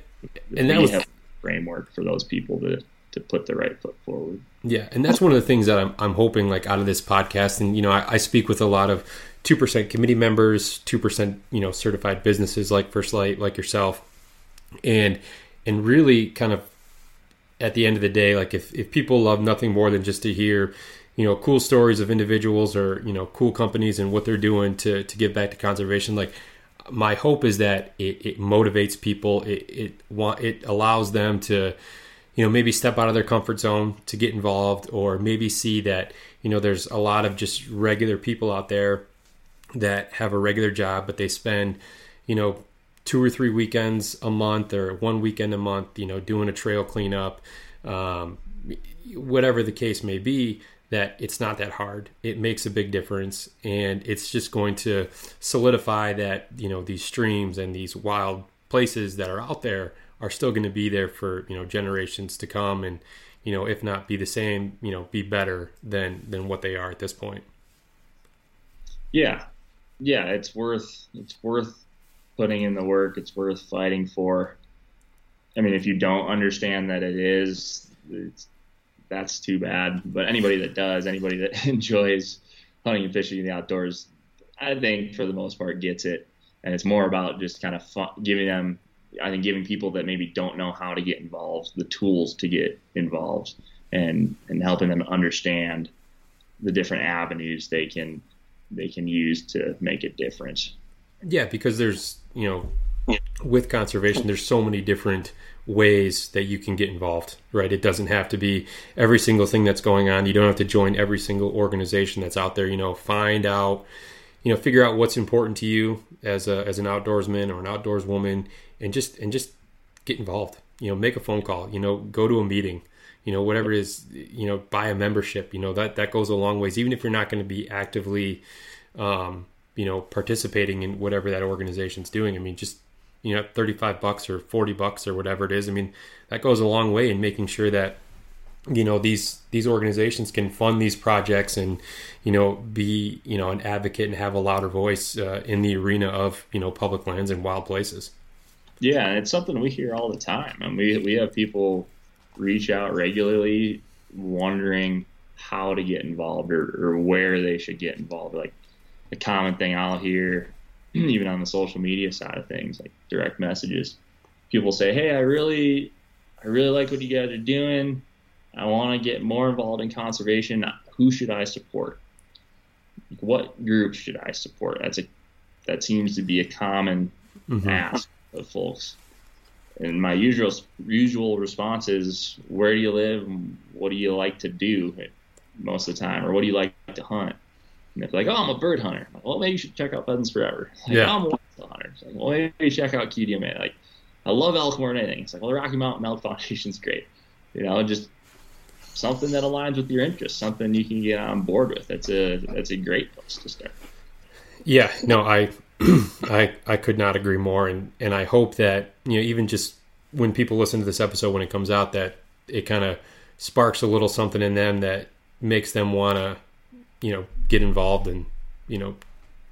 and that was have a framework for those people to to put the right foot forward. Yeah, and that's one of the things that I'm I'm hoping like out of this podcast, and you know, I, I speak with a lot of two percent committee members, two percent you know certified businesses like First Lite, like yourself, and and really kind of at the end of the day, like if, if people love nothing more than just to hear, you know, cool stories of individuals or, you know, cool companies and what they're doing to, to give back to conservation, like my hope is that it, it motivates people. It, it want, it allows them to, you know, maybe step out of their comfort zone to get involved or maybe see that, you know, there's a lot of just regular people out there that have a regular job, but they spend, you know, two or three weekends a month or one weekend a month, you know, doing a trail cleanup, um, whatever the case may be, that it's not that hard. It makes a big difference. And it's just going to solidify that, you know, these streams and these wild places that are out there are still going to be there for, you know, generations to come. And, you know, if not be the same, you know, be better than, than what they are at this point. Yeah. Yeah. It's worth, it's worth putting in the work. It's worth fighting for. I mean, if you don't understand that it is, that's too bad. But anybody that does, anybody that enjoys hunting and fishing in the outdoors, I think for the most part gets it. And it's more about just kind of giving them, I think, giving people that maybe don't know how to get involved the tools to get involved, and and helping them understand the different avenues they can they can use to make a difference. Yeah, because there's you know with conservation there's so many different ways that you can get involved right? It doesn't have to be every single thing that's going on. You don't have to join every single organization that's out there you know find out you know figure out what's important to you as a as an outdoorsman or an outdoors woman and just and just get involved. You know make a phone call you know go to a meeting you know whatever it is you know buy a membership you know that that goes a long ways. Even if you're not going to be actively um, you know participating in whatever that organization's doing. I mean, just you know, 35 bucks or 40 bucks or whatever it is. I mean, that goes a long way in making sure that you know these these organizations can fund these projects and you know be you know an advocate and have a louder voice uh, in the arena of you know public lands and wild places. Yeah, and it's something we hear all the time, and we we have people reach out regularly wondering how to get involved or, or where they should get involved. Like a common thing I'll hear, even on the social media side of things, like direct messages. People say, "Hey, I really, I really like what you guys are doing. I want to get more involved in conservation. Who should I support? What group should I support?" That's a that seems to be a common mm-hmm. ask of folks. And my usual usual response is, "Where do you live? What do you like to do?" most of the time, or what do you like to hunt? And if like, oh, I'm a bird hunter. Like, well, maybe you should check out Pheasants Forever. Like, Yeah. oh, I'm a whitetail hunter. It's like, well, maybe you check out QDMA. Like, I love elk more than anything. It's like, well, the Rocky Mountain Elk Foundation's great. You know, just something that aligns with your interests, something you can get on board with. That's a that's a great place to start. Yeah, no, I, I, I could not agree more, and and I hope that you know even just when people listen to this episode when it comes out, that it kind of sparks a little something in them that makes them want to, you know, get involved and you know,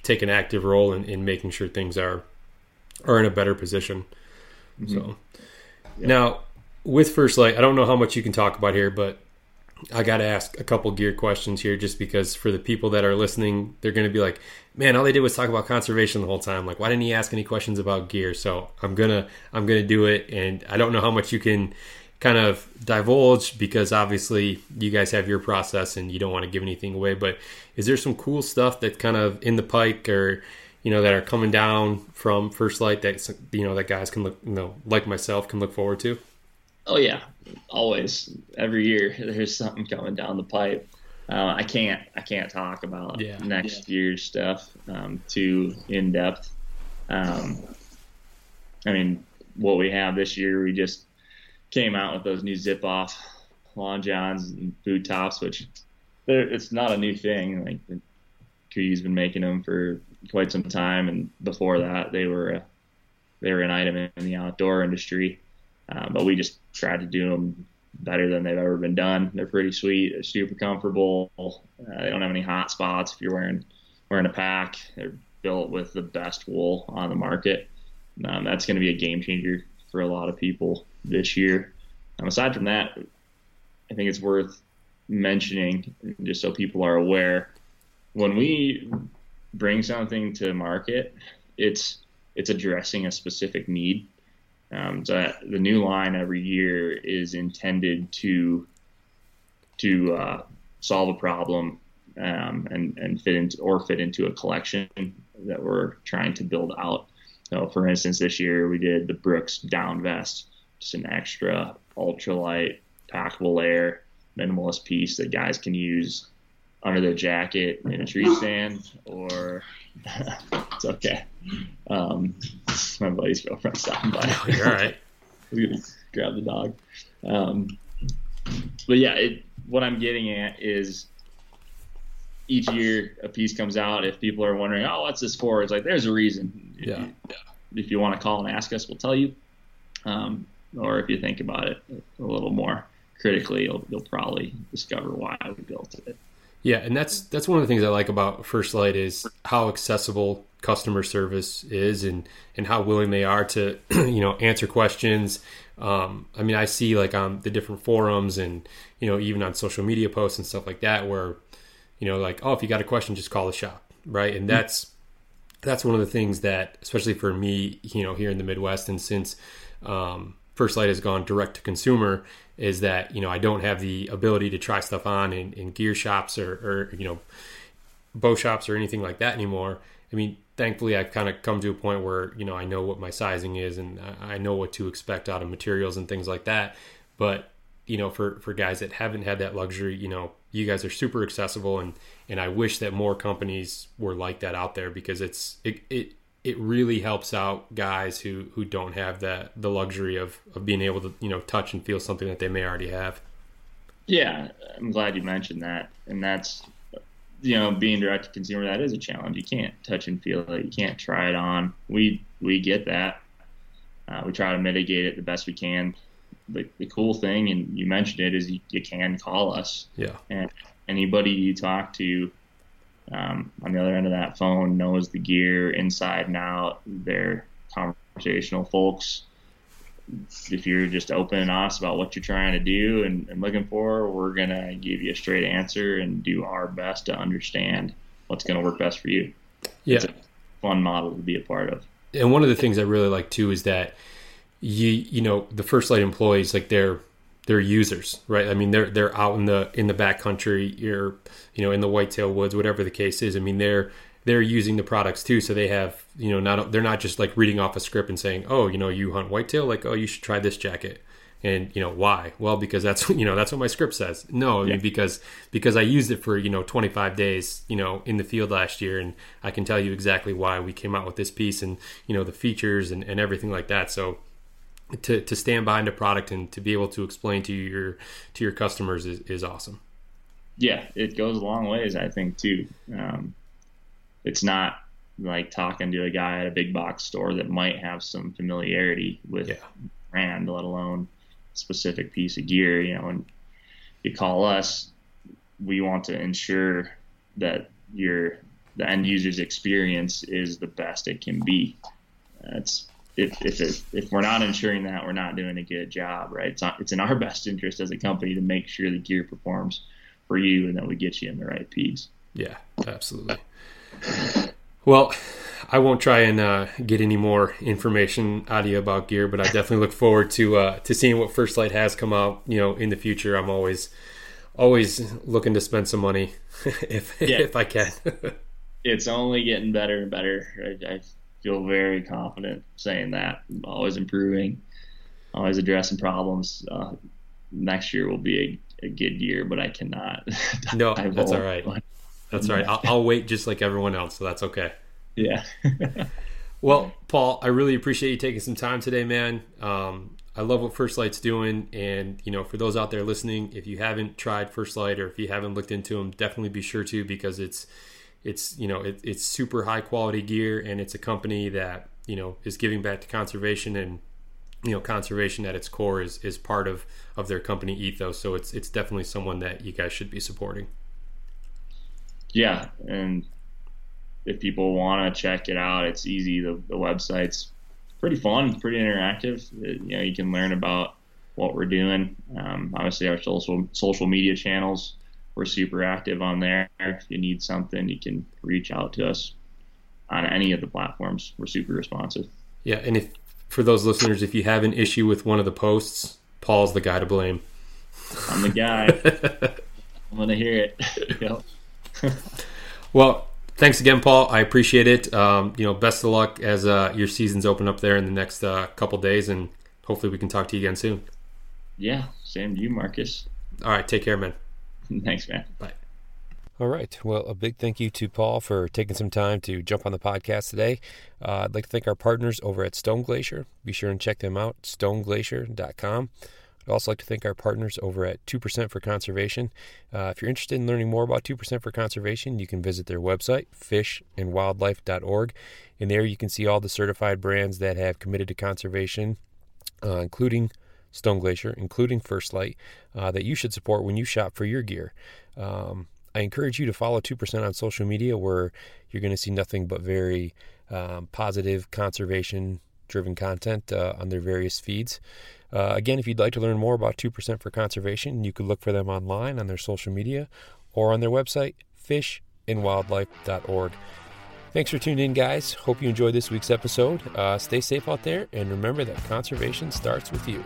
take an active role in, in making sure things are are in a better position. Mm-hmm. So now with First Lite, I don't know how much you can talk about here, but I got to ask a couple gear questions here just because for the people that are listening, they're going to be like, man, all they did was talk about conservation the whole time. Like, why didn't he ask any questions about gear? So I'm going to, I'm going to do it. And I don't know how much you can kind of divulge because obviously you guys have your process and you don't want to give anything away, but is there some cool stuff that kind of in the pike or, you know, that are coming down from First Lite that, you know, that guys can look, you know, like myself can look forward to? Oh yeah, always. Every year there's something coming down the pipe. Uh, I can't I can't talk about Yeah. next year's stuff um, too in depth. Um, I mean, what we have this year, we just came out with those new zip off long johns and boot tops, which it's not a new thing. Like KUIU's been making them for quite some time, and before that, they were they were an item in the outdoor industry. Um, but we just tried to do them better than they've ever been done. They're pretty sweet. They're super comfortable. Uh, they don't have any hot spots if you're wearing wearing a pack. They're built with the best wool on the market. Um, that's going to be a game changer for a lot of people this year. Um, aside from that, I think it's worth mentioning just so people are aware when we bring something to market, it's it's addressing a specific need. Um, so the new line every year is intended to to uh, solve a problem um, and and fit into or fit into a collection that we're trying to build out. So, for instance, this year we did the Brooks down vest, just an extra ultralight packable layer minimalist piece that guys can use under their jacket in a tree stand or it's okay. Um, my buddy's girlfriend stopping by. You're all right. I was gonna grab the dog. Um, but yeah, it, what I'm getting at is each year a piece comes out. If people are wondering, oh, what's this for? It's like there's a reason. If Yeah. you- If you want to call and ask us, we'll tell you. Um, or if you think about it a little more critically, you'll, you'll probably discover why we built it. Yeah, and that's that's one of the things I like about First Lite is how accessible customer service is and and how willing they are to you know answer questions. Um, I mean, I see like on the different forums and you know even on social media posts and stuff like that where you know like oh if you got a question just call the shop right and that's that's one of the things that especially for me you know here in the Midwest and since um, First Lite has gone direct to consumer is that you know I don't have the ability to try stuff on in, in gear shops or, or you know bow shops or anything like that anymore. I mean, thankfully, I've kind of come to a point where you know I know what my sizing is and I know what to expect out of materials and things like that. But you know, for for guys that haven't had that luxury, you know, you guys are super accessible, and and I wish that more companies were like that out there because it's it it it really helps out guys who who don't have that the luxury of of being able to you know touch and feel something that they may already have. Yeah, I'm glad you mentioned that, and that's you know being direct to consumer that is a challenge. You can't touch and feel it. You can't try it on. We we get that. Uh, we try to mitigate it the best we can. The, the cool thing, and you mentioned it, is you, you can call us, Yeah, and anybody you talk to um, on the other end of that phone knows the gear inside and out. They're conversational folks. If you're just open and honest about what you're trying to do and, and looking for, we're gonna give you a straight answer and do our best to understand what's gonna work best for you. yeah. It's a fun model to be a part of. and one of the things I really like too is that you you know the First Lite employees like they're they're users right I mean they're they're out in the in the back country you're you know in the whitetail woods whatever the case is I mean they're they're using the products too so they have you know not they're not just like reading off a script and saying oh you know you hunt whitetail like oh you should try this jacket And you know why? Well, because that's you know that's what my script says. No, I mean because because I used it for you know 25 days you know in the field last year, and I can tell you exactly why we came out with this piece and you know the features and, and everything like that. So to, to stand behind a product and to be able to explain to your to your customers is, is awesome. Yeah, it goes a long ways, I think too. Um, it's not like talking to a guy at a big box store that might have some familiarity with yeah. brand, let alone specific piece of gear. You know, when you call us, we want to ensure that your the end user's experience is the best it can be. That's if if it, if we're not ensuring that, we're not doing a good job, right? It's not, it's in our best interest as a company to make sure the gear performs for you and that we get you in the right piece. Yeah, absolutely. Well, I won't try and uh, get any more information out of you about gear, but I definitely look forward to uh, to seeing what First Lite has come out. You know, in the future, I'm always always looking to spend some money if yeah. if I can. it's only getting better and better. I, I, feel very confident saying that. I'm always improving, always addressing problems. Uh, next year will be a, a, good year, but I cannot. No, that's all right. That's all right. I'll, I'll wait just like everyone else, so that's okay. Yeah. well, Paul, I really appreciate you taking some time today, man. Um, I love what First Lite's doing, and you know, for those out there listening, if you haven't tried First Lite or if you haven't looked into them, definitely be sure to because it's it's you know it, it's super high quality gear, and it's a company that you know is giving back to conservation and you know conservation at its core is is part of of their company ethos. So it's it's definitely someone that you guys should be supporting yeah, and if people want to check it out, it's easy. The, the website's pretty fun, pretty interactive. It, you know, you can learn about what we're doing. Um, obviously, our social social media channels, we're super active on there. If you need something, you can reach out to us on any of the platforms. We're super responsive. Yeah, and if for those listeners, if you have an issue with one of the posts, Paul's the guy to blame. I'm the guy. I'm gonna hear it. well, thanks again, Paul. I appreciate it. Um, you know, best of luck as uh, your seasons open up there in the next uh, couple days, and hopefully we can talk to you again soon. Yeah, same to you, Marcus. All right, take care, man. Thanks, man. Bye. All right. Well, a big thank you to Paul for taking some time to jump on the podcast today. Uh, I'd like to thank our partners over at Stone Glacier. Be sure and check them out, stoneglacier.com. I'd also like to thank our partners over at 2% for Conservation. Uh, if you're interested in learning more about 2% for Conservation, you can visit their website, fishandwildlife.org. And there you can see all the certified brands that have committed to conservation, uh, including Stone Glacier, including First Lite, uh, that you should support when you shop for your gear. Um, I encourage you to follow 2% on social media where you're going to see nothing but very um, positive conservation driven content uh, on their various feeds. Uh, again, if you'd like to learn more about 2% for Conservation, you could look for them online on their social media or on their website, fishandwildlife.org. Thanks for tuning in, guys. Hope you enjoyed this week's episode. Uh, stay safe out there, and remember that conservation starts with you.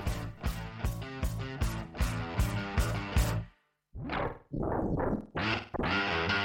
you